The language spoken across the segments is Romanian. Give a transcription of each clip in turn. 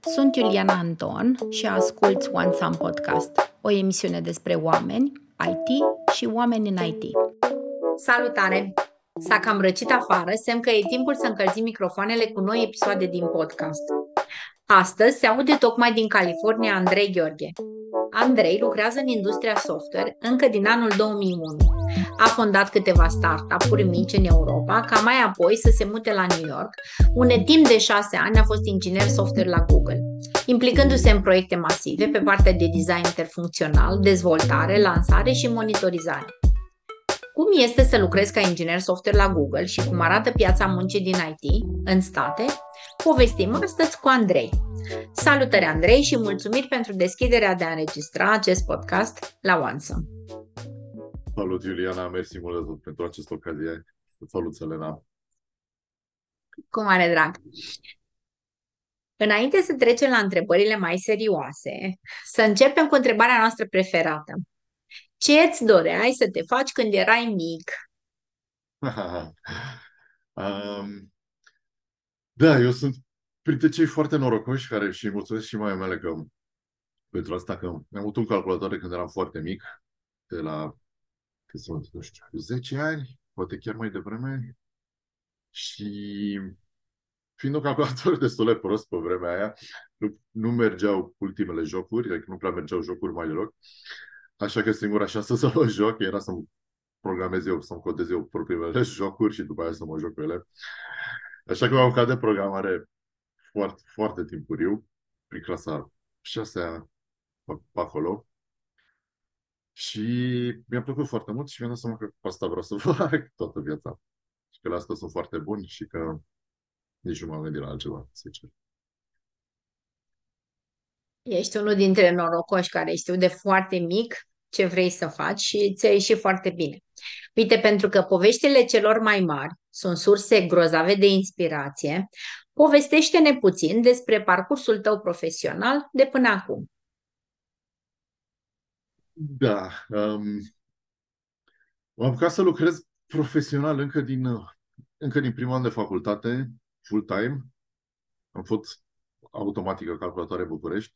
Sunt Iuliana Anton și ascult One Sun Podcast, o emisiune despre oameni, IT și oameni în IT. Salutare! S-a cam răcit afară, semn că e timpul să încălzim microfoanele cu noi episoade din podcast. Astăzi se aude tocmai din California Andrei Gheorghe. Andrei lucrează în industria software încă din anul 2001. A fondat câteva startup-uri mici în Europa, ca mai apoi să se mute la New York, unde timp de șase ani a fost inginer software la Google, implicându-se în proiecte masive pe partea de design interfuncțional, dezvoltare, lansare și monitorizare. Cum este să lucrezi ca inginer software la Google și cum arată piața muncii din IT în state? Povestim astăzi cu Andrei. Salutări Andrei și mulțumiri pentru deschiderea de a înregistra acest podcast la OneSum. Salut Iuliana, mersi mult pentru această ocazie. Salut Selena. Cu mare drag. Înainte să trecem la întrebările mai serioase, să începem cu întrebarea noastră preferată. Ce îți doreai să te faci când erai mic? um, da, eu sunt printre cei foarte norocoși care și mulțumesc și mai mele că pentru asta că am avut un calculator când eram foarte mic, de la cât sunt, nu știu, 10 ani, poate chiar mai devreme. Și fiind un calculator destul de prost pe vremea aia, nu, nu mergeau ultimele jocuri, adică nu prea mergeau jocuri mai deloc. Așa că singura șansă să mă joc era să programez eu, să-mi codez eu propriile jocuri și după aia să mă joc cu ele. Așa că am de programare foarte, foarte timpuriu, prin clasa 6 pe acolo. Și mi-a plăcut foarte mult și mi-am dat seama că asta vreau să fac toată viața. Și că la asta sunt foarte bun și că nici nu m-am gândit la altceva, sincer. Ești unul dintre norocoși care știu de foarte mic ce vrei să faci și ți-a ieșit foarte bine. Uite, pentru că poveștile celor mai mari sunt surse grozave de inspirație, povestește-ne puțin despre parcursul tău profesional de până acum. Da. Um, am apucat să lucrez profesional încă din, încă din primul an de facultate, full-time. Am fost automatică calculatoare București.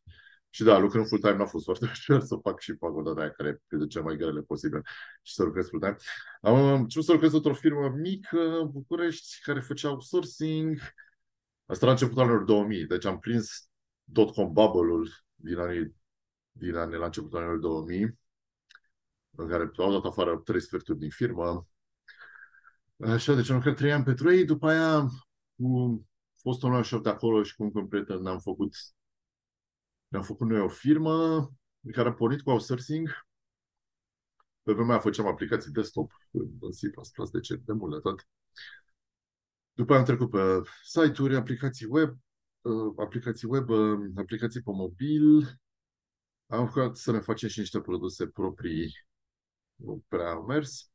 Și da, lucrând full-time n-a fost foarte ușor să fac și facultatea aia care e de cea mai grele posibil și să lucrez full-time. Am început să lucrez într-o firmă mică, București, care făcea outsourcing. Asta la începutul anilor 2000, deci am prins dot-com bubble-ul din anii din anii la începutul anilor 2000, în care au dat afară trei sferturi din firmă. Așa, deci am lucrat trei ani pentru ei, după aia cu fostul meu șef de acolo și cu un prieten ne-am făcut ne-am făcut noi o firmă în care am pornit cu outsourcing. Pe vremea aia făceam aplicații desktop în C++, de ce? De mult de tot. După aia am trecut pe site-uri, aplicații web, uh, aplicații web, uh, aplicații pe mobil, am făcut să ne facem și niște produse proprii, nu prea au mers.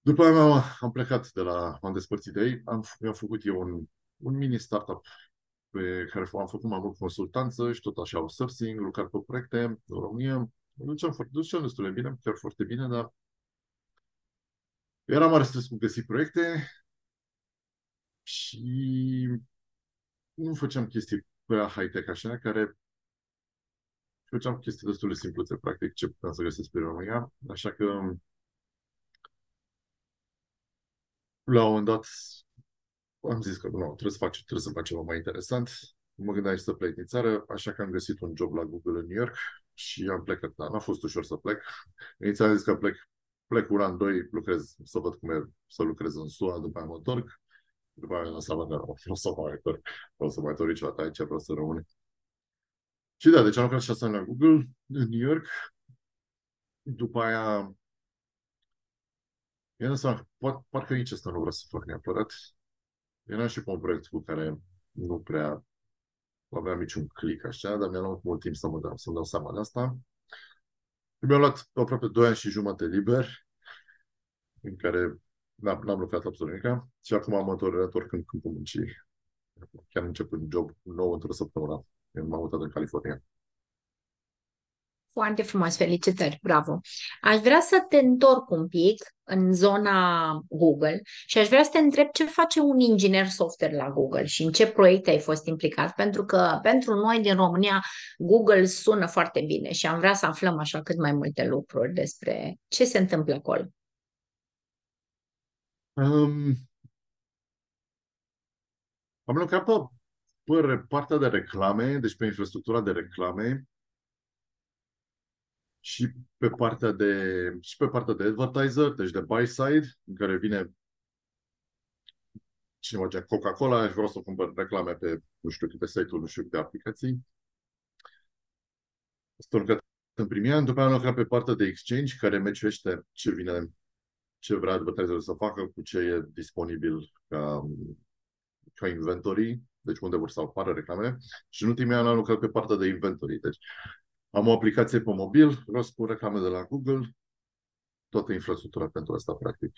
După aia am, am plecat de la, am despărțit de ei, am, mi-am făcut eu un, un mini startup pe care am făcut mai mult consultanță și tot așa outsourcing, lucrat pe proiecte în România. Duceam, foarte, duceam destul de bine, chiar foarte bine, dar era mare stres cu găsi proiecte și nu făceam chestii prea high-tech așa, care făceam chestii destul de simplute, practic, ce puteam să găsesc pe România, așa că la un moment dat am zis că nu, trebuie să fac, trebuie să fac ceva mai interesant. Mă gândeam să plec din țară, așa că am găsit un job la Google în New York și am plecat. Da, n-a fost ușor să plec. Inițial am zis că plec, plec un an, doi, lucrez, să văd cum e să lucrez în SUA, după aia mă întorc. După aia am seama că nu, o să mai întorc, o să mai întorc niciodată aici, vreau să rămân. Și da, deci am lucrat șase ani la Google în New York. După aia i-am seama, parcă aici asta nu vreau să fac neapărat. Era și pe un proiect cu care nu prea aveam niciun click așa, dar mi-a luat mult timp să mă dau, să-mi dau seama de asta. Mi-a luat aproape 2 ani și jumătate liber, în care n-am, n-am lucrat absolut nimic și acum am întorc în câmpul muncii. Chiar am început un job nou într-o săptămână. M-am mutat în California. Foarte frumos, felicitări, bravo. Aș vrea să te întorc un pic în zona Google și aș vrea să te întreb ce face un inginer software la Google și în ce proiecte ai fost implicat, pentru că pentru noi din România Google sună foarte bine și am vrea să aflăm așa cât mai multe lucruri despre ce se întâmplă acolo. Um, am lucrat pe, pe partea de reclame, deci pe infrastructura de reclame și pe partea de, și pe partea de advertiser, deci de buy side, în care vine cineva gen Coca-Cola și vreau să cumpăr reclame pe nu știu câte site-uri, nu știu câte aplicații. Asta lucrat în primii ani, după aia am lucrat pe partea de exchange, care meciuiește ce vine, ce vrea advertiserul să facă, cu ce e disponibil ca, ca inventory, deci unde vor să apară reclamele. Și în ultimii ani am lucrat pe partea de inventory. Deci am o aplicație pe mobil, vreau să pun reclame de la Google, toată infrastructura pentru asta, practic.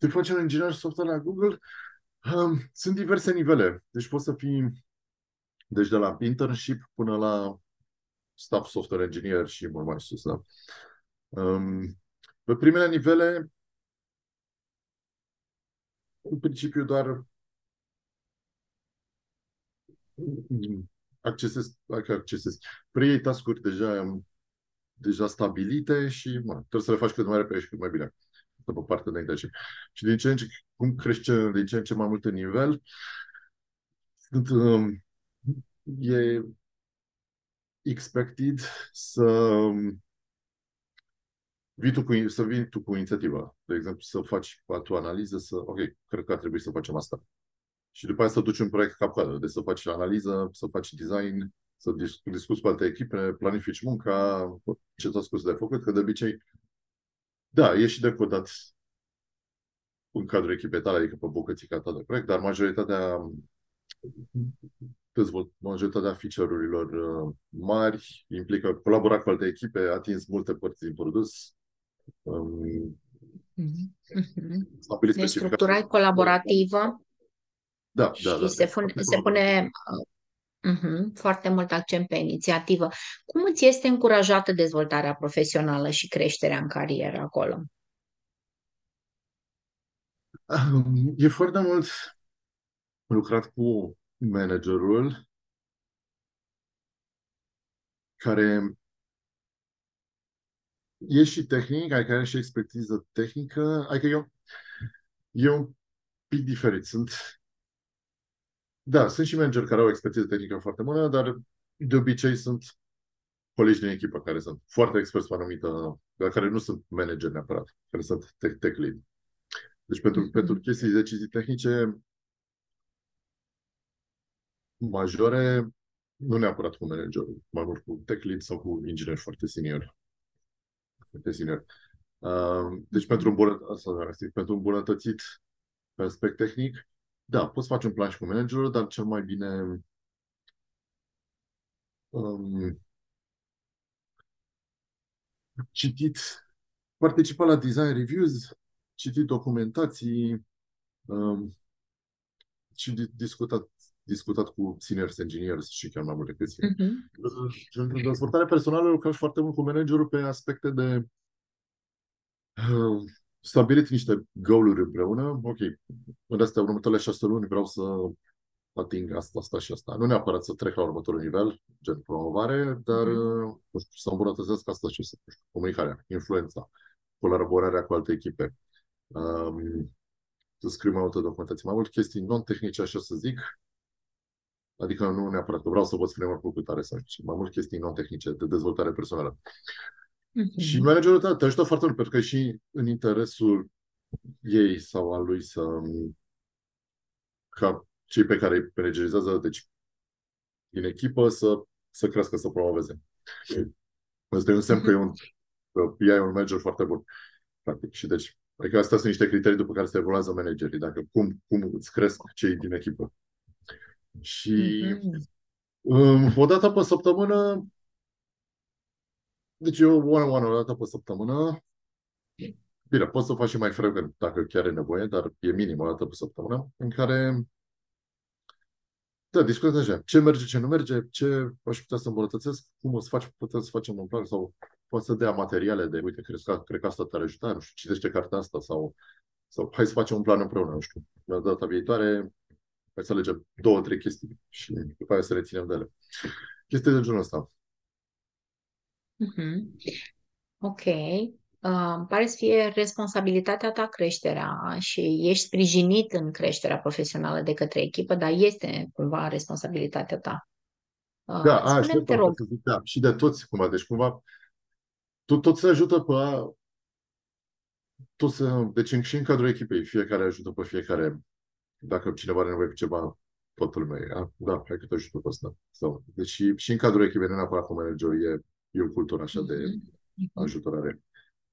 Ce face un inginer software la Google? Um, sunt diverse nivele. Deci poți să fii deci de la internship până la staff software engineer și mult mai sus. Da? Um, pe primele nivele, în principiu doar accesezi, dacă accesezi, preiei task-uri deja, deja stabilite și mă, trebuie să le faci cât mai repede și cât mai bine. Asta pe partea de internship. Și din ce în ce, cum crește din ce în ce mai multe nivel, sunt, um, e expected să um, vii tu cu, să vii tu cu inițiativa. De exemplu, să faci tu analiză, să, ok, cred că ar trebui să facem asta și după aceea să duci un proiect cap-coadă, deci să faci analiză, să faci design, să discuți cu alte echipe, planifici munca, ce ți-a spus de făcut, că de obicei, da, e și decodat în cadrul echipei tale, adică pe bucățica ta de proiect, dar majoritatea dezvolt, majoritatea feature-urilor uh, mari implică colabora cu alte echipe, atins multe părți din produs. Um, mm-hmm. Deci structura colaborativă da, și da, da. se pune, se pune uh-huh, foarte mult accent pe inițiativă. Cum îți este încurajată dezvoltarea profesională și creșterea în carieră acolo? E foarte mult lucrat cu managerul care e și tehnic, adică are și expertiză tehnică, adică eu, e un pic diferit. Sunt da, sunt și manageri care au expertiză tehnică foarte bună, dar de obicei sunt colegi din echipă care sunt foarte experți pe anumită, dar care nu sunt manageri neapărat, care sunt tech, tech lead. Deci pentru, mm-hmm. pentru chestii de decizii tehnice majore, nu neapărat cu managerul, mai mult cu tech lead sau cu inginer foarte senior. Foarte senior. Uh, deci pentru, îmbunătățit, pentru îmbunătățit pe aspect tehnic, da, poți face un plan și cu managerul, dar cel mai bine um, citit, participat la design reviews, citit documentații um, și discutat, discutat cu senior engineers și chiar mai multe chestii. Uh-huh. În dezvoltare personală lucrăm foarte mult cu managerul pe aspecte de uh, stabilit niște goal-uri împreună. Ok, în astea următoarele șase luni vreau să ating asta, asta și asta. Nu neapărat să trec la următorul nivel, gen promovare, dar mm. nu știu, să îmbunătățesc asta și să, știu, comunicarea, influența, colaborarea cu alte echipe. Um, să scriu mai multe documentații, mai multe chestii non-tehnice, așa să zic, Adică nu neapărat că vreau să văd framework cu tare sau mai multe chestii non-tehnice de dezvoltare personală. Mm-hmm. Și managerul tău te ajută foarte mult, pentru că e și în interesul ei sau al lui să ca cei pe care îi managerizează, deci din echipă, să, să crească, să promoveze. Asta e un semn că e un, că e un manager foarte bun. Practic. Și deci, adică astea sunt niște criterii după care se evoluează managerii. Dacă cum, cum îți cresc cei din echipă. Și mm-hmm. um, o dată pe săptămână deci eu one-on-one o dată pe săptămână. Bine, poți să faci și mai frecvent dacă chiar e nevoie, dar e minim o dată pe săptămână, în care da, discutăm așa. Ce merge, ce nu merge, ce aș putea să îmbunătățesc, cum o să faci, putem să facem un plan sau poate să dea materiale de, uite, cred că, cred că asta te-ar ajuta, nu știu, citește cartea asta sau, sau hai să facem un plan împreună, nu știu. La data viitoare, hai să alegem două, trei chestii și după aia să reținem de ele. Chestii de genul ăsta. Mm-hmm. Ok. Uh, pare să fie responsabilitatea ta creșterea și ești sprijinit în creșterea profesională de către echipă, dar este cumva responsabilitatea ta. Uh, da, așa, te rog. Să zic, da, și de toți cumva. Deci cumva tot, tot se ajută pe a, tot să, deci și în cadrul echipei, fiecare ajută pe fiecare. Dacă cineva are nevoie cu ceva, toată lumea e, da, hai că te ajută pe asta. Sau, deci și, și în cadrul echipei, nu neapărat cu manager, e, e o cultură așa de mm-hmm. ajutorare.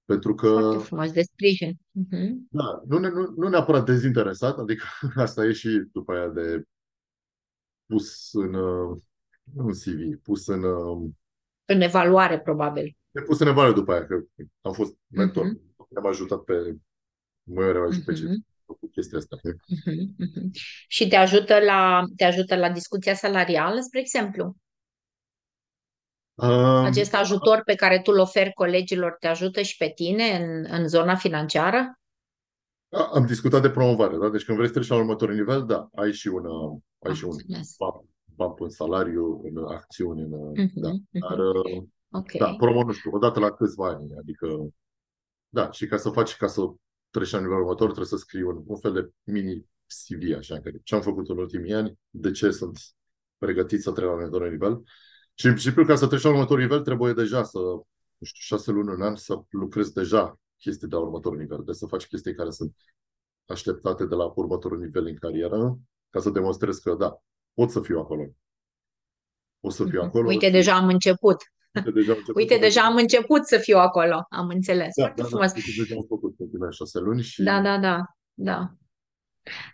Pentru că... Foarte frumos, de sprijin. Uh-huh. Da, nu, nu, nu neapărat dezinteresat, adică asta e și după aia de pus în, uh, în CV, pus în... Uh, în evaluare, probabil. E pus în evaluare după aia, că am fost mentor. Uh-huh. am ajutat pe... Mă am ajutat uh-huh. pe ce cu chestia asta. Uh-huh. Uh-huh. Și te ajută, la, te ajută la discuția salarială, spre exemplu? Um, Acest ajutor pe care tu îl oferi colegilor te ajută și pe tine în, în zona financiară? Da, am discutat de promovare, da? Deci când vrei să treci la următorul nivel, da, ai și, una, ai am și un bump, bump în salariu, în acțiuni, în, uh-huh, da. Mhm. Dar, uh-huh. okay. da, promo, nu știu, odată la câțiva ani, adică, da, și ca să faci, ca să treci la nivelul următor, trebuie să scrii un, un fel de mini CV, așa, că ce am făcut în ultimii ani, de ce sunt pregătit să trec la următorul nivel. Și în principiu, ca să treci la următorul nivel, trebuie deja să, nu știu, șase luni, în an, să lucrezi deja chestii de la următorul nivel. Deci să faci chestii care sunt așteptate de la următorul nivel în carieră, ca să demonstrezi că, da, pot să fiu acolo. Pot să fiu mhm. acolo. Uite, și... deja am început. Uite, deja am început, Uite, deja am început să fiu acolo. Am înțeles. Da, Foarte da, frumos. Da, deja am făcut în șase luni și... Da, da, da. Da.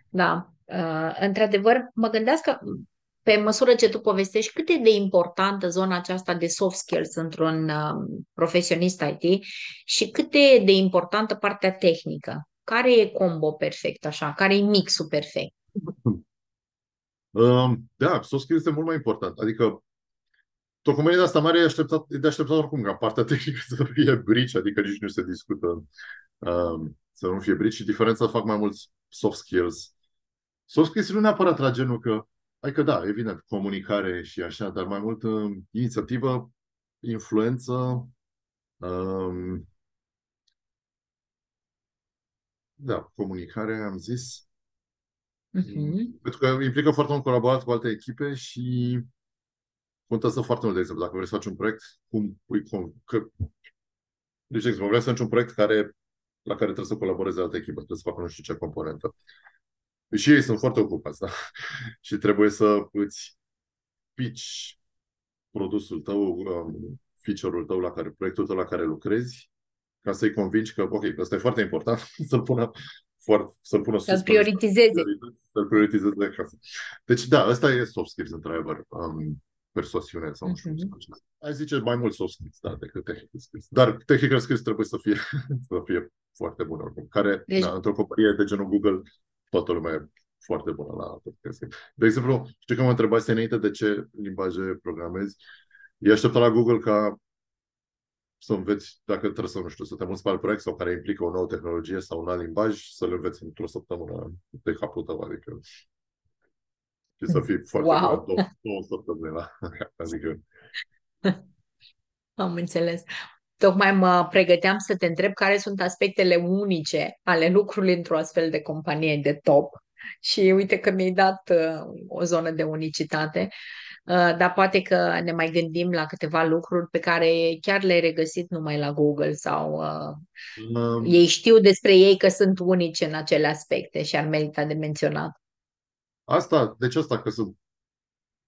Da. Uh, într-adevăr, mă gândească că pe măsură ce tu povestești, cât e de importantă zona aceasta de soft skills într-un uh, profesionist IT și cât e de importantă partea tehnică? Care e combo perfect, așa? Care e mixul perfect? Uh, da, soft skills este mult mai important. Adică Tocmai de asta mare e, așteptat, e de așteptat oricum ca partea tehnică să fie brici, adică nici nu se discută uh, să nu fie brici și diferența fac mai mulți soft skills. Soft skills nu neapărat la genul că Adică da, evident, comunicare și așa, dar mai mult uh, inițiativă, influență, um, da, comunicare, am zis. Uh-huh. Pentru că implică foarte mult colaborat cu alte echipe și contează foarte mult, de exemplu, dacă vrei să faci un proiect, cum, cum că, deci, exemplu, vrei să faci un proiect care, la care trebuie să colaboreze alte echipe, trebuie să facă nu știu ce componentă și ei sunt foarte ocupați, da? și trebuie să îți pitch produsul tău, um, feature-ul tău la care, proiectul tău la care lucrezi, ca să-i convingi că, ok, ăsta e foarte important, să-l pună foarte, să-l pună să-l prioritizeze. Să-l prioritizeze acasă. Deci, da, ăsta e soft skills, într-adevăr. Um, persoasiune sau nu știu uh-huh. Ai zice mai mult soft skills, da, decât technical skills. Dar technical skills trebuie să fie, să fie foarte bun oricum. Care, deci... da, într-o companie de genul Google, toată lumea e foarte bună la podcast. De exemplu, știu că mă întrebați înainte de ce limbaje programezi. E așteptat la Google ca să înveți, dacă trebuie să, nu știu, să te muți pe alt proiect sau care implică o nouă tehnologie sau un alt limbaj, să le înveți într-o săptămână de capul tău, adică și să fii foarte wow. bun două, două săptămâni la adică Am înțeles. Tocmai mă pregăteam să te întreb care sunt aspectele unice ale lucrului într-o astfel de companie de top. Și uite că mi-ai dat uh, o zonă de unicitate, uh, dar poate că ne mai gândim la câteva lucruri pe care chiar le-ai regăsit numai la Google sau uh, um, ei știu despre ei că sunt unice în acele aspecte și ar merita de menționat. Asta, deci asta că sunt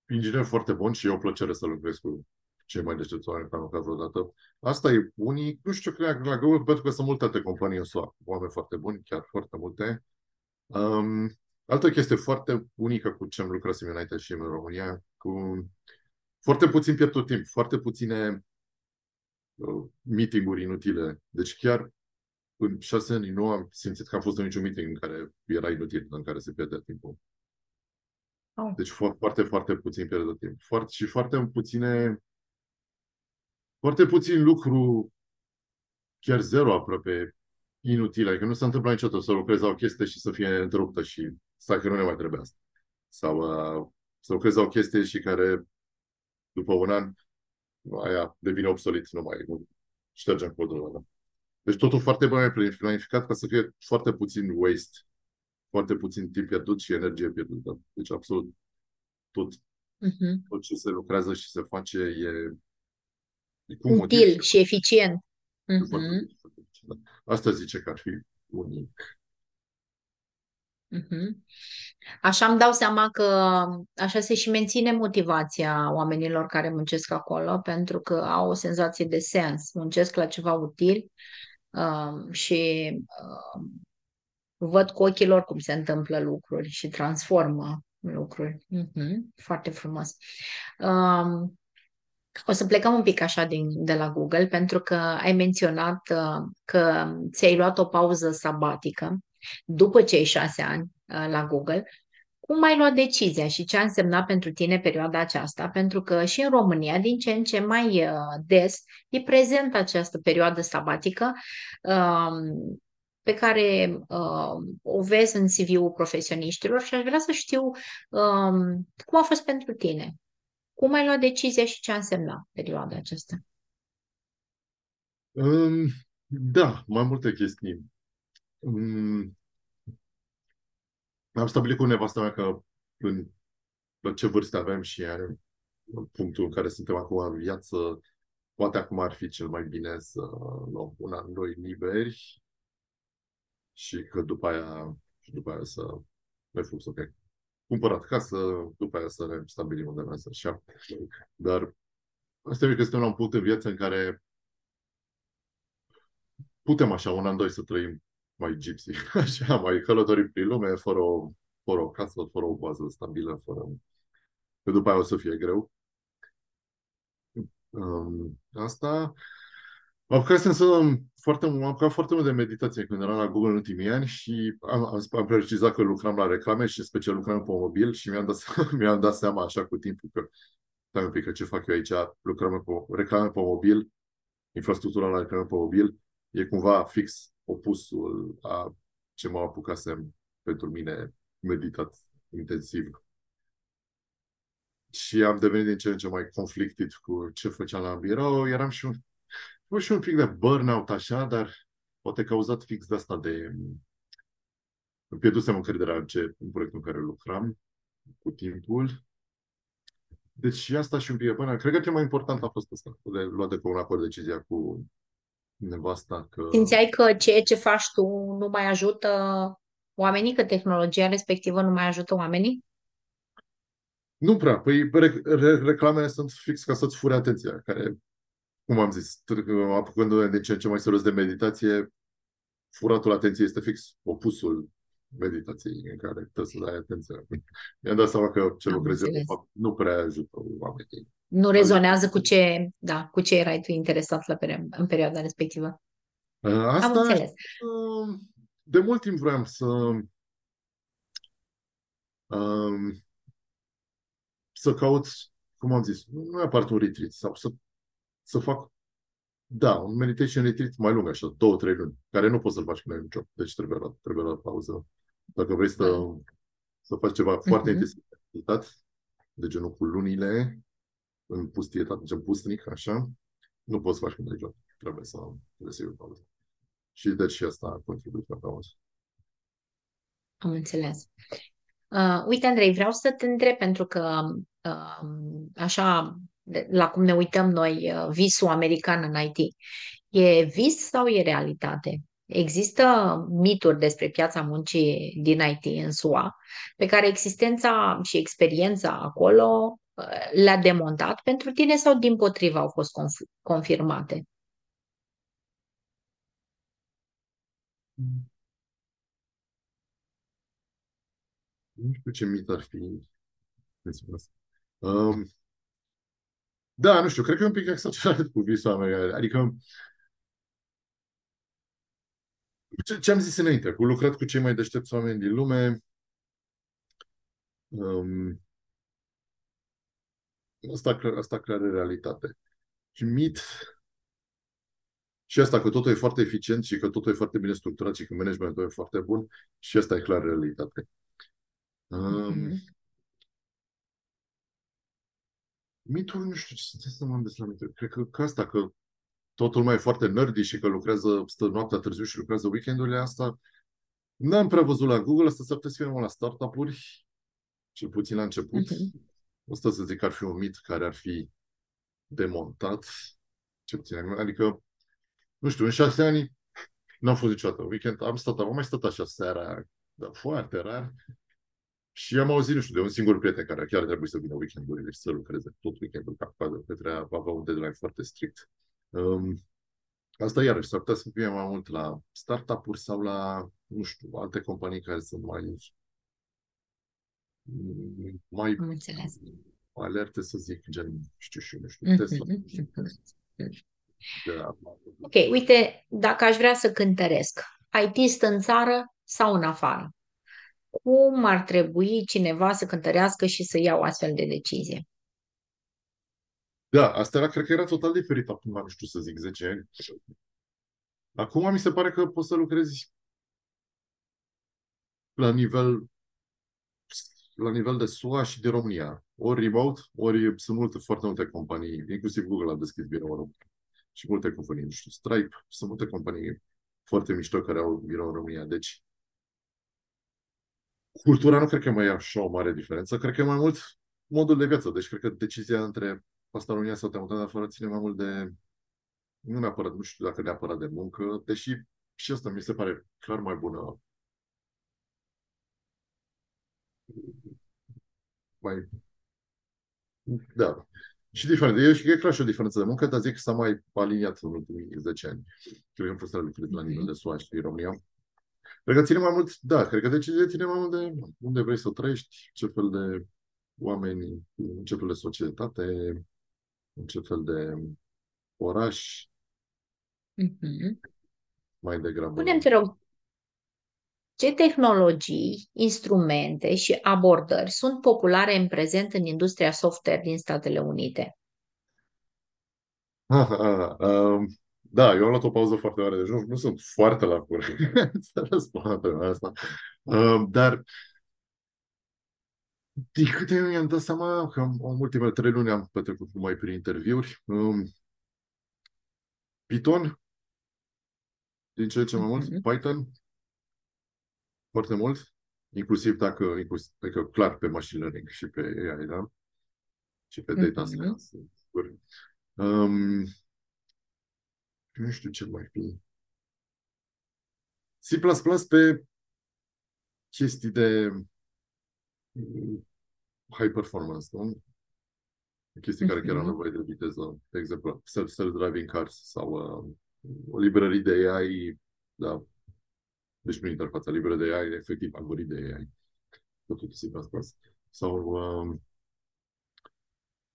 inginer foarte bun și e o plăcere să lucrez cu cei mai deștepți oameni pe am lucrat vreodată. Asta e unii, nu știu, cred la Google, pentru că sunt multe alte companii în SUA, oameni foarte buni, chiar foarte multe. Um, altă chestie foarte unică cu ce am lucrat în United și în România, cu foarte puțin pierdut timp, foarte puține uh, meeting-uri inutile. Deci chiar în șase ani nu am simțit că am fost în niciun meeting în care era inutil, în care se pierdea timpul. Oh. Deci foarte, foarte puțin pierdut timp. Foarte, și foarte puține foarte puțin lucru, chiar zero aproape, inutil. Adică nu se întâmplă niciodată să lucrezi la o chestie și să fie întreruptă și stai că nu ne mai trebuie asta. Sau uh, să lucrezi la o chestie și care după un an aia devine obsolet, nu mai nu ștergem codul ăla. Deci totul foarte bine planificat ca să fie foarte puțin waste, foarte puțin timp pierdut și energie pierdută. Deci absolut tot, uh-huh. tot ce se lucrează și se face e, e cu util motiv. și eficient. Uh-huh. Asta zice că ar fi unic. Uh-huh. Așa îmi dau seama că așa se și menține motivația oamenilor care muncesc acolo, pentru că au o senzație de sens, muncesc la ceva util uh, și uh, văd cu ochii lor cum se întâmplă lucruri și transformă lucruri. Uh-huh. Foarte frumos. Uh, o să plecăm un pic așa din, de la Google, pentru că ai menționat uh, că ți-ai luat o pauză sabatică după cei șase ani uh, la Google. Cum ai luat decizia și ce a însemnat pentru tine perioada aceasta? Pentru că și în România, din ce în ce mai uh, des, e prezent această perioadă sabatică um, pe care uh, o vezi în CV-ul profesioniștilor și aș vrea să știu um, cum a fost pentru tine. Cum ai luat decizia și ce a însemnat perioada aceasta? Um, da, mai multe chestii. Um, am stabilit cu nevasta mea că în, la ce vârstă avem și în punctul în care suntem acum în viață, poate acum ar fi cel mai bine să luăm un an, doi liberi și că după aia, și după aia să ne fum să cumpărat casă, după aia să ne stabilim unde vrem să așa. Dar asta e că suntem la un punct în viață în care putem așa un an, doi să trăim mai gypsy, așa, mai călătorim prin lume, fără o, fără o casă, fără o bază stabilă, fără... Că după aia o să fie greu. Um, asta M-am apucat să foarte, m-am apucat foarte mult de meditație când eram la Google în ultimii ani și am, am, am precizat că lucram la reclame și special lucram pe mobil și mi-am dat, mi-am dat seama așa cu timpul că stai un pic că ce fac eu aici, lucrăm pe reclame pe mobil, infrastructura la reclame pe mobil, e cumva fix opusul a ce m-am apucasem pentru mine meditat intensiv. Și am devenit din ce în ce mai conflictit cu ce făceam la birou. Eram și un fost și un pic de burnout așa, dar poate cauzat fix de asta de... Îmi pierdusem încrederea în, ce, în proiectul în care lucram cu timpul. Deci și asta și un pic până. Cred că cel mai important a fost asta, de luat de pe un acord decizia cu nevasta că... Simțeai că ceea ce faci tu nu mai ajută oamenii, că tehnologia respectivă nu mai ajută oamenii? Nu prea. Păi reclamele sunt fix ca să-ți fure atenția, care cum am zis, apucându-ne de ce în ce mai serios de meditație, furatul atenției este fix opusul meditației în care trebuie să dai atenție. Mi-am dat seama că ce lucrez eu, nu prea ajută oamenii. Nu rezonează cu ce, da, cu ce erai tu interesat la peri- în perioada respectivă. Asta, Am înțeles. De mult timp vreau să um, să caut, cum am zis, nu neapărat un retreat, sau să să fac, da, un meditation retreat mai lung, așa, două, trei luni, care nu poți să-l faci când ai un job, deci trebuie la, trebuie la pauză. Dacă vrei să, să faci ceva uh-huh. foarte intensiv, de genul cu lunile, în pustietate, gen pustnic, așa, nu poți să faci când ai job. Trebuie să, trebuie să iei o pauză. Și deci și asta a contribuit la pauză. Am înțeles. Uh, uite, Andrei, vreau să te întreb, pentru că uh, așa la cum ne uităm noi, uh, visul american în IT. E vis sau e realitate? Există mituri despre piața muncii din IT în SUA, pe care existența și experiența acolo uh, le-a demontat pentru tine sau din potriva au fost conf- confirmate? Nu știu ce mit ar fi. Um, da, nu știu, cred că e un pic exagerat cu visul american. Adică, ce, ce am zis înainte, cu lucrat cu cei mai deștepți oameni din lume, um, asta, asta creează realitate. Și mit și asta că totul e foarte eficient și că totul e foarte bine structurat și că managementul e foarte bun și asta e clar realitate. Um, mitul, nu știu ce să mă la mitul. Cred că, că asta, că totul mai e foarte nerdy și că lucrează, stă noaptea târziu și lucrează weekendurile, asta n-am prea văzut la Google, asta s-ar putea să fie la startup-uri, cel puțin la început. Uh-huh. Asta să zic că ar fi un mit care ar fi demontat, ce puțin, adică, nu știu, în șase ani n-am fost niciodată. Weekend am stat, am mai stat așa seara, dar foarte rar. Și am auzit, nu știu, de un singur prieten care chiar trebuie să vină weekendurile și să lucreze tot weekendul ca coadă. Petre avea un deadline foarte strict. Um, asta iarăși s-ar putea să fie mai mult la startup-uri sau la, nu știu, alte companii care sunt mai mai Am înțeles. alerte, să zic, gen, știu și nu știu, Tesla. Da. Ok, uite, dacă aș vrea să cântăresc, IT în țară sau în afară? Cum ar trebui cineva să cântărească și să ia o astfel de decizie? Da, asta era, cred că era total diferit acum, nu știu să zic, 10 ani. Acum mi se pare că poți să lucrezi la nivel la nivel de SUA și de România. Ori remote, ori sunt multe, foarte multe companii, inclusiv Google a deschis birou în România. Și multe companii, nu știu, Stripe, sunt multe companii foarte mișto care au birou în România. Deci, cultura nu cred că mai e așa o mare diferență, cred că e mai mult modul de viață. Deci, cred că decizia între asta în România sau te mutat afară ține mai mult de, nu neapărat, nu știu dacă neapărat de muncă, deși și asta mi se pare clar mai bună mai... Da. Și diferent. E, e clar și o diferență de muncă, dar zic că s-a mai aliniat în ultimii 10 ani. Cred că am fost lucrez la nivel de SUA și de România. Cred că ține mai mult, da, cred că decizia ține mai mult de unde vrei să trăiești, ce fel de oameni, ce fel de societate, ce fel de oraș. Mm-hmm. Mai degrabă. Punem, te rog, ce tehnologii, instrumente și abordări sunt populare în prezent în industria software din Statele Unite? Ah, ah, um, da, eu am luat o pauză foarte mare, deci nu, nu sunt foarte la curent să răspund la asta. Um, dar din câte mi-am dat seama că în ultimele trei luni am petrecut mai prin interviuri, um, Python, din ce ce mai mult, mm-hmm. Python, foarte mult, inclusiv dacă, inclusiv, adică clar pe machine learning și pe AI, da? Și pe data mm-hmm. science, Um, nu știu ce mai fi. C++ pe chestii de mm, high performance, nu? Chestii mm-hmm. care chiar au mhm. nevoie de viteză. De exemplu, self-driving cars sau uh, o librărie de AI, da, deci nu interfața liberă de AI, efectiv algoritm de AI. Totul C++. Sau uh,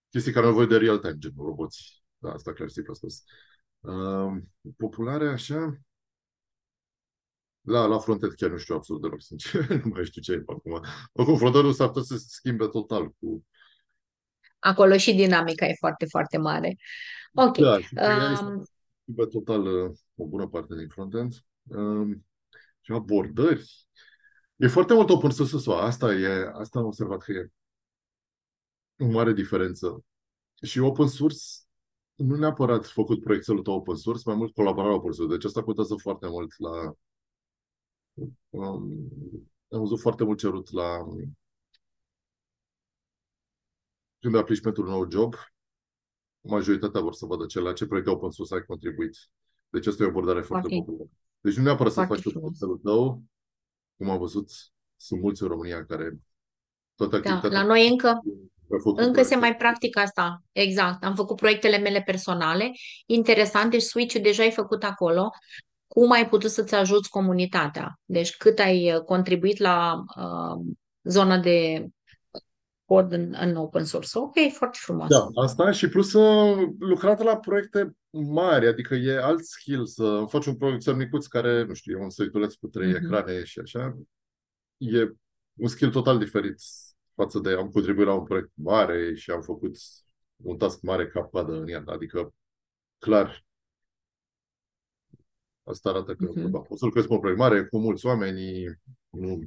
chestii care au nevoie de real-time, gen roboți. Da, asta clar C++. Uh, populare așa, la, la frontend chiar nu știu absolut deloc, sincer. nu mai știu ce e acum. Oricum, frontendul s-ar putea să se schimbe total cu... Acolo și dinamica e foarte, foarte mare. Ok. Da, um... schimbă total uh, o bună parte din frontend. Um, și abordări. E foarte mult open source Asta, e, asta am observat că e o mare diferență. Și open source nu neapărat făcut proiectul tău open source, mai mult colaborare open source. Deci asta contează foarte mult la... Um, am văzut foarte mult cerut la când aplici pentru un nou job, majoritatea vor să vadă ce la ce proiect open source ai contribuit. Deci asta e o abordare foarte okay. populară. Deci nu neapărat să faci tot tău, cum am văzut, sunt mulți în România care toată da, activitatea... Da, la noi încă, încă se mai practică asta. Exact. Am făcut proiectele mele personale. Interesant, deci switch-ul deja ai făcut acolo. Cum ai putut să-ți ajuți comunitatea? Deci cât ai uh, contribuit la uh, zona de cod în, în open source. Ok, foarte frumos. Da, asta și plus uh, lucrat la proiecte mari, adică e alt skill să faci un proiect micuț care, nu știu, e un săituleț cu trei mm-hmm. ecrane și așa. E un skill total diferit față de am contribuit la un proiect mare și am făcut un task mare cap coadă în el. Adică clar. Asta arată că uh-huh. da, o să lucrez pe o proiect mare cu mulți oameni, nu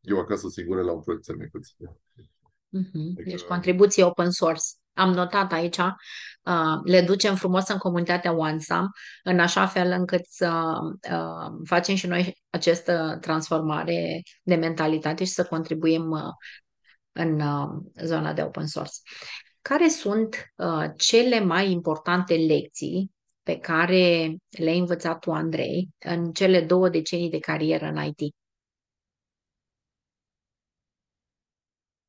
eu acasă singure la un proiect micuț. Uh-huh. Deci contribuții open source. Am notat aici, uh, le ducem frumos în comunitatea OneSam, în așa fel încât să uh, facem și noi această transformare de mentalitate și să contribuim uh, în uh, zona de open source. Care sunt uh, cele mai importante lecții pe care le-ai învățat tu, Andrei, în cele două decenii de carieră în IT?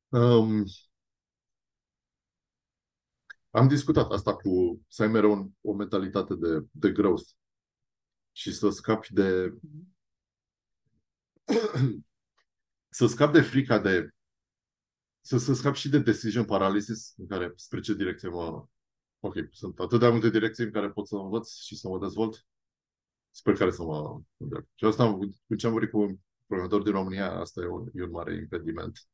Um, am discutat asta cu să ai mereu o mentalitate de, de growth și să scapi de să scapi de frica de să, să scap și de decision paralysis în care spre ce direcție mă ok, sunt atât de multe direcții în care pot să învăț și să mă dezvolt spre care să mă îndrept. Și asta, cu ce am vorbit cu programator din România, asta e un, e un mare impediment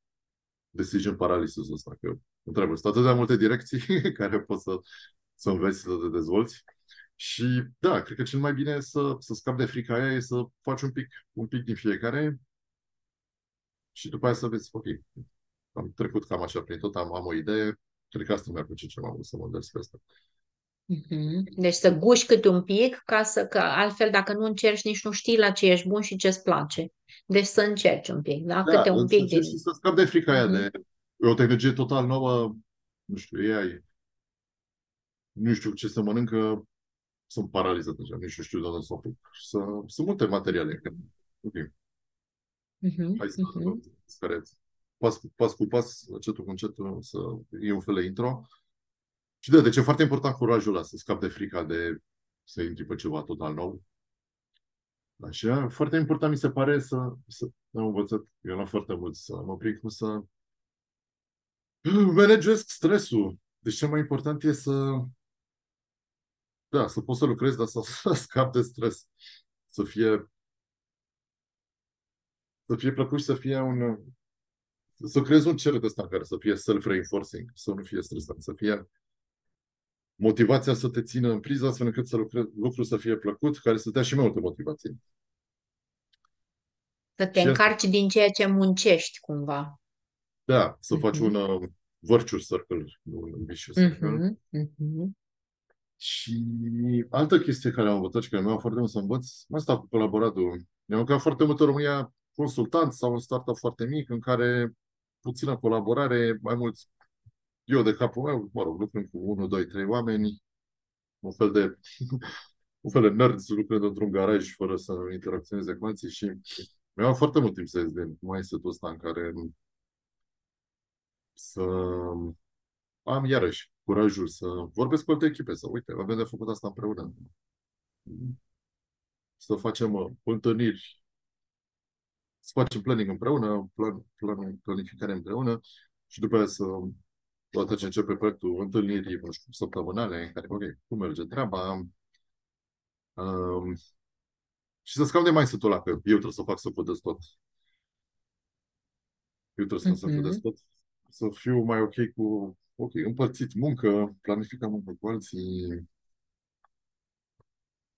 decision paralysis ăsta, că întrebă, sunt atât de multe direcții care poți să, să înveți să te dezvolți. Și da, cred că cel mai bine să, să scapi de frica aia e să faci un pic, un pic din fiecare și după aia să vezi, ok, am trecut cam așa prin tot, am, am o idee, cred că asta mi-ar plăcea cel mai mult să mă despre asta. Mm-hmm. Deci să guși câte un pic, ca să, că altfel dacă nu încerci, nici nu știi la ce ești bun și ce-ți place. Deci să încerci un pic, da? da Câte un pic din... să scap de frica aia mm-hmm. de o tehnologie total nouă, nu știu, AI, nu știu ce să mănâncă, sunt paralizat deja, nici nu știu de unde să o Să, sunt multe materiale. Ok. Mm-hmm. Hai să mm-hmm. Care pas, pas cu pas, încetul cu încetul, să e un fel de intro. Și de, deci e foarte important curajul ăla, să scap de frica de să intri pe ceva total nou. Așa, foarte important mi se pare să, să am învățat, eu la foarte mult, să mă prind cum să managesc stresul. Deci cel mai important e să da, să poți să lucrezi, dar să, să scap de stres. Să fie să fie plăcut și să fie un să creezi un cerc ăsta care să fie self-reinforcing, să nu fie stresant, să fie motivația să te țină în priză, astfel încât să lucrezi, lucrul să fie plăcut, care să te dea și mai multă motivație. Să te și încarci asta. din ceea ce muncești, cumva. Da, să uh-huh. faci un uh, virtuous circle, nu un vicious circle. Uh-huh. Uh-huh. Și altă chestie care am învățat și care mi-a foarte mult să învăț, asta cu colaboratul. Ne-am lucrat foarte mult în România consultant sau un startup foarte mic în care puțină colaborare, mai mulți eu de capul meu, mă rog, lucrând cu 1, 2, 3 oameni, un fel de un fel de nerds lucrând într-un garaj fără să interacționeze cu alții și mi-a foarte mult timp să ies din mindset-ul ăsta în care să am iarăși curajul să vorbesc cu alte echipe, să uite, avem de făcut asta împreună. Să facem uh, întâlniri, să facem planning împreună, plan, plan, planificare împreună și după aceea să odată ce începe proiectul, întâlniri, nu știu, săptămânale, în care, ok, cum merge treaba, um, și să scap de mai ul ăla, că eu trebuie să fac să podez tot. Eu trebuie să mm-hmm. să tot, să fiu mai ok cu, ok, împărțit muncă, planificăm muncă cu alții.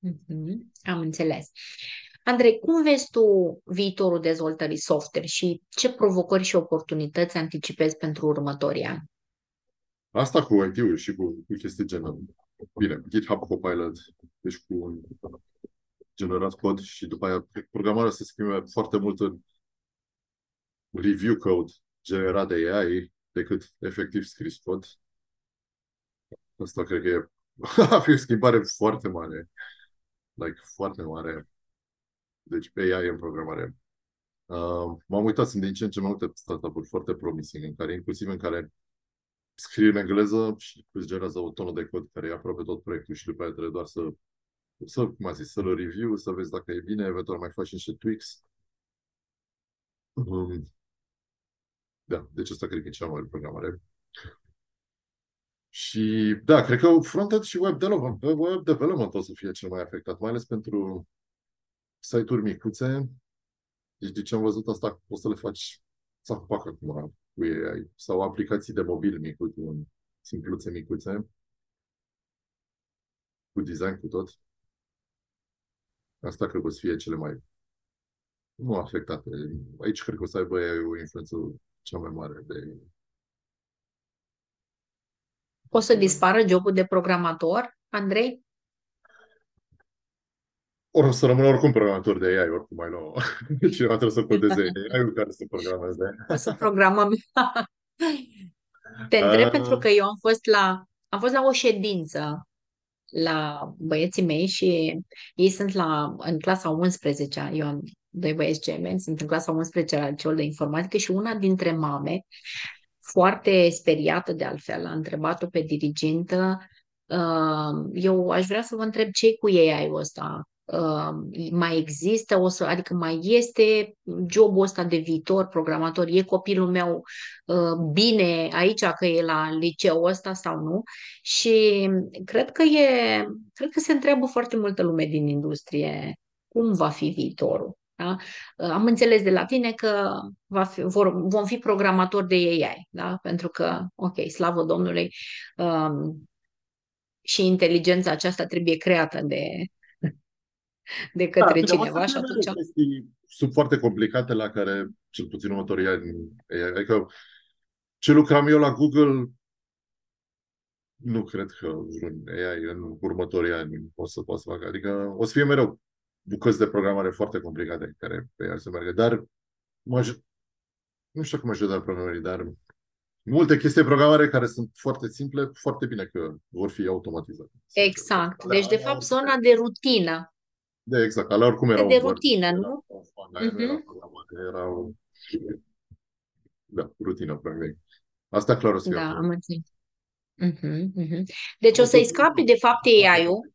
Mm-hmm. Am înțeles. Andrei, cum vezi tu viitorul dezvoltării software și ce provocări și oportunități anticipezi pentru următorii ani? Asta cu IT-ul și cu, cu chestii genul. Bine, GitHub Copilot, deci cu generat cod și după aia programarea se schimbe foarte mult în review code generat de AI decât efectiv scris cod. Asta cred că e a fi o schimbare foarte mare. Like, foarte mare. Deci pe AI în programare. Uh, m-am uitat, sunt din ce în ce mai multe startup-uri foarte promising, în care, inclusiv în care scrii în engleză și îți generează o tonă de cod care e aproape tot proiectul și după aia trebuie doar să, să cum a zis, să-l review, să vezi dacă e bine, eventual mai faci niște tweaks. Um, da, deci asta cred că e cea mai mare programare. Și da, cred că frontend și web development, web development o să fie cel mai afectat, mai ales pentru site-uri micuțe. Deci de ce am văzut asta, o să le faci să fac acum cu AI sau aplicații de mobil micuțe, simpluțe micuțe. cu design, cu tot. Asta cred că o să fie cele mai nu afectate. Aici cred că o să aibă o influență cea mai mare de o să dispară jobul de programator, Andrei? O să rămână oricum programator de AI, oricum mai nou. Cineva trebuie să codeze AI-ul care să programeze. O să programăm. Te întreb uh... pentru că eu am fost la am fost la o ședință la băieții mei și ei sunt la, în clasa 11 eu am doi băieți gemeni, sunt în clasa 11 la liceul de informatică și una dintre mame foarte speriată de altfel, a întrebat-o pe dirigintă, uh, eu aș vrea să vă întreb ce cu ei ai ăsta, uh, mai există, o să, adică mai este jobul ăsta de viitor programator, e copilul meu uh, bine aici că e la liceu ăsta sau nu și cred că e, cred că se întreabă foarte multă lume din industrie cum va fi viitorul. Da? Am înțeles de la tine că va fi, vor, vom fi programatori de AI, da? pentru că, ok, slavă Domnului, um, și inteligența aceasta trebuie creată de, de către da, cineva și atunci... Sunt foarte complicate la care, cel puțin următorii ani, adică ce lucram eu la Google, nu cred că vreun AI în următorii ani o să poată să facă. Adică o să fie mereu bucăți de programare foarte complicate care pe ea să meargă. Dar maj... nu știu cum ajută programării, dar multe chestii de programare care sunt foarte simple, foarte bine că vor fi automatizate. Exact. Deci, de fapt, zona de rutină. De exact. Ale oricum erau de rutină, nu? uh-huh. Erau da, rutină, practic. Asta clar o să fie. Da, am înțeles. Uh-huh, uh-huh. Deci o să-i scape de fapt AI-ul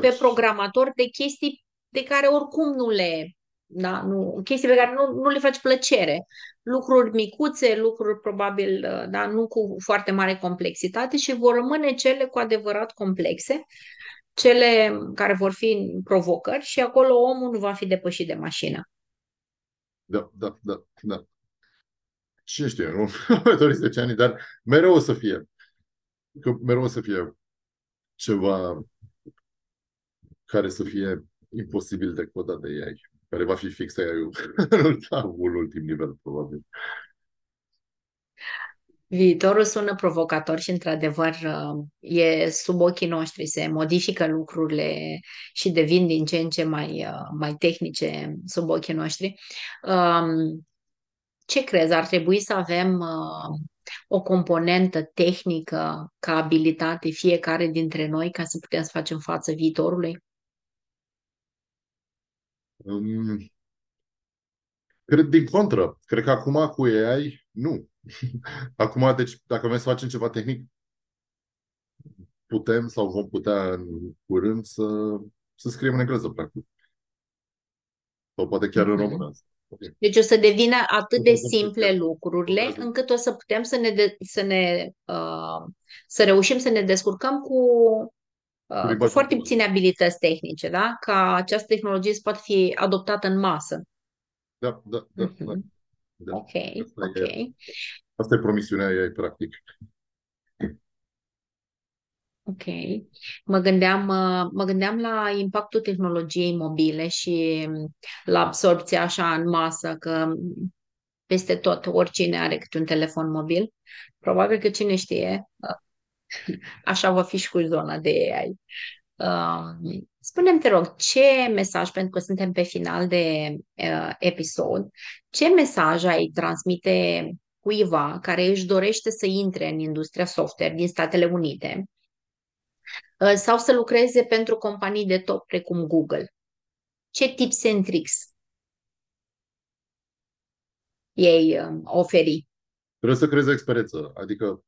pe programator de chestii de care oricum nu le, da, nu, chestii pe care nu, nu le faci plăcere. Lucruri micuțe, lucruri probabil, da, nu cu foarte mare complexitate și vor rămâne cele cu adevărat complexe, cele care vor fi provocări și acolo omul nu va fi depășit de mașină. Da, da, da, da. Ce știu, nu? Următorii 10 ani, dar mereu o să fie. Că mereu o să fie ceva care să fie imposibil de codat de AI, care va fi fix AI-ul la un ultim nivel, probabil. Viitorul sună provocator și, într-adevăr, e sub ochii noștri, se modifică lucrurile și devin din ce în ce mai, mai tehnice sub ochii noștri. Um, ce crezi? Ar trebui să avem uh, o componentă tehnică ca abilitate fiecare dintre noi ca să putem să facem față viitorului? Um, cred din contră. Cred că acum cu AI, nu. acum, deci, dacă vrem să facem ceva tehnic, putem sau vom putea în curând să, să scriem în engleză, practic. Sau poate chiar în mhm. română. Deci o să devină atât de simple lucrurile încât o să putem să ne, de, să ne uh, să reușim să ne descurcăm cu Uh, cu foarte puține abilități tehnice, da? Ca această tehnologie să poată fi adoptată în masă. Da, da, da. Uh-huh. da. Da. Ok, asta ok. E, asta e promisiunea ei, practic. Ok. Mă gândeam, uh, mă gândeam la impactul tehnologiei mobile și la absorpția așa în masă, că peste tot oricine are câte un telefon mobil. Probabil că cine știe, uh, Așa va fi și cu zona de AI. Uh, Spune-mi, te rog, ce mesaj, pentru că suntem pe final de uh, episod, ce mesaj ai transmite cuiva care își dorește să intre în industria software din Statele Unite uh, sau să lucreze pentru companii de top precum Google? Ce tips and tricks ei uh, oferi? Trebuie să creezi experiență. Adică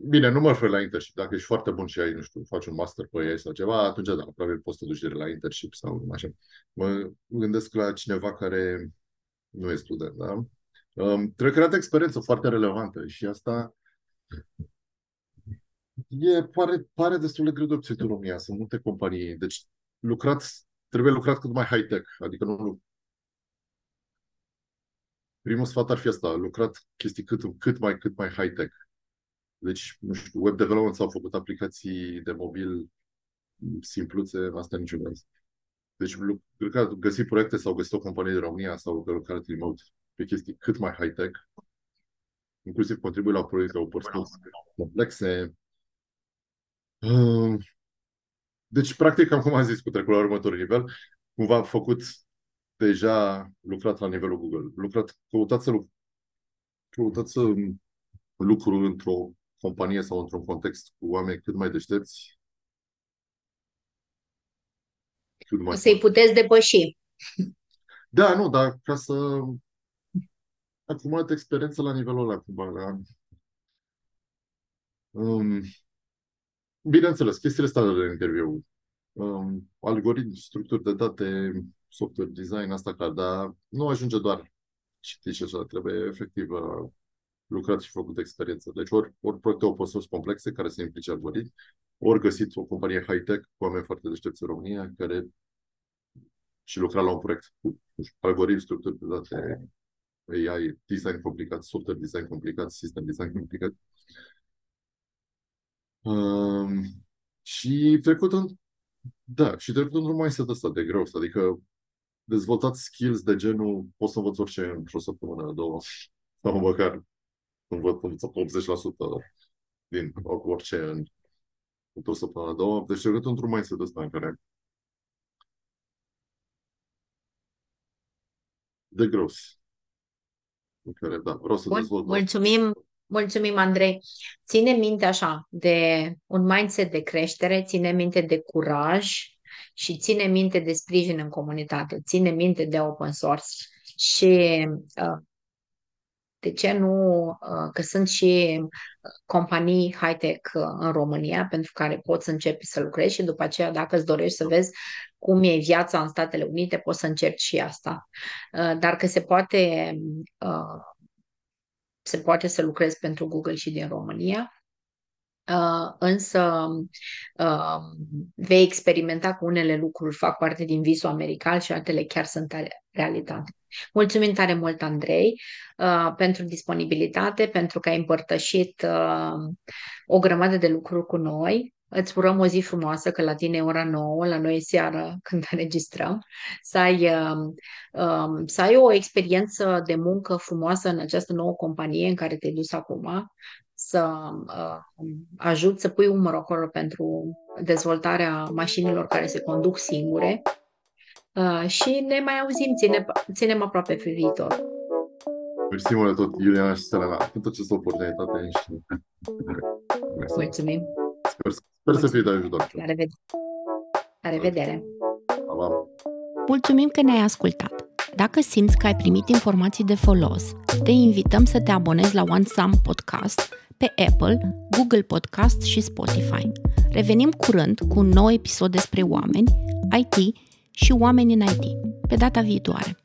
Bine, nu mă refer la internship. Dacă ești foarte bun și ai, nu știu, faci un master pe ei sau ceva, atunci da, probabil poți să te duci direct la internship sau așa. Mă gândesc la cineva care nu e student, da? Um, trebuie creată experiență foarte relevantă și asta e, pare, pare destul de greu de obținut în România. Sunt multe companii. Deci lucrat, trebuie lucrat cât mai high-tech. Adică nu, Primul sfat ar fi asta, lucrat chestii cât, cât mai, cât mai high-tech Deci, nu știu, web development s-au făcut aplicații de mobil simpluțe, asta niciun caz. Deci, cred că găsit proiecte sau găsit o companie de România sau lucrat remote pe chestii cât mai high-tech, inclusiv contribui la proiecte open complexe. Uh, deci, practic, am cum am zis, cu trecut la următorul nivel, cumva am făcut deja lucrat la nivelul Google. Lucrat, căutat să, căutat să lucru într-o companie sau într-un context cu oameni cât mai deștepți. Cât mai Să-i puteți depăși. Da, nu, dar ca să acumulat experiență la nivelul ăla, cumva. La... Um, bineînțeles, chestiile astea de interviu. Um, algoritmi, structuri de date, software design, asta ca, dar nu ajunge doar citit și așa, trebuie efectiv uh, lucrat și făcut experiență. Deci ori, ori proiecte open source complexe care se implice algoritmi, ori găsit o companie high-tech cu oameni foarte deștepți în România care și lucra la un proiect cu algoritmi, structuri de date, AI, design complicat, software design complicat, system design complicat. Um, și trecut în da, și trecut într-un mindset ăsta de greu, adică dezvoltat skills de genul pot să învăț orice într-o săptămână, două, sau măcar învăț, învăț 80% din orice în, într-o săptămână, două. Deci trecut într-un mindset ăsta în care de gros. În care, da, vreau să Bun, dezvolt. Mulțumim, mulțumim, Andrei. Ține minte așa de un mindset de creștere, ține minte de curaj, și ține minte de sprijin în comunitate, ține minte de open source și uh, de ce nu, uh, că sunt și companii high-tech uh, în România pentru care poți să începi să lucrezi și după aceea dacă îți dorești să vezi cum e viața în Statele Unite, poți să încerci și asta. Dar că se poate se poate să lucrezi pentru Google și din România Uh, însă uh, vei experimenta cu unele lucruri, fac parte din visul american și altele chiar sunt realitate. Mulțumim tare mult, Andrei, uh, pentru disponibilitate, pentru că ai împărtășit uh, o grămadă de lucruri cu noi. Îți urăm o zi frumoasă, că la tine e ora 9, la noi e seara când înregistrăm, să ai, uh, uh, să ai o experiență de muncă frumoasă în această nouă companie în care te-ai dus acum, să uh, ajut să pui umăr acolo pentru dezvoltarea mașinilor care se conduc singure uh, și ne mai auzim, ține, ținem aproape pe viitor. Mersi mult tot, Iuliana și Selena, pentru această oportunitate și... Mulțumim! Sper, sper să fie de ajutor. La revedere! La revedere! Mulțumim că ne-ai ascultat! Dacă simți că ai primit informații de folos, te invităm să te abonezi la One Sam Podcast pe Apple, Google Podcast și Spotify. Revenim curând cu un nou episod despre oameni, IT și oameni în IT. Pe data viitoare!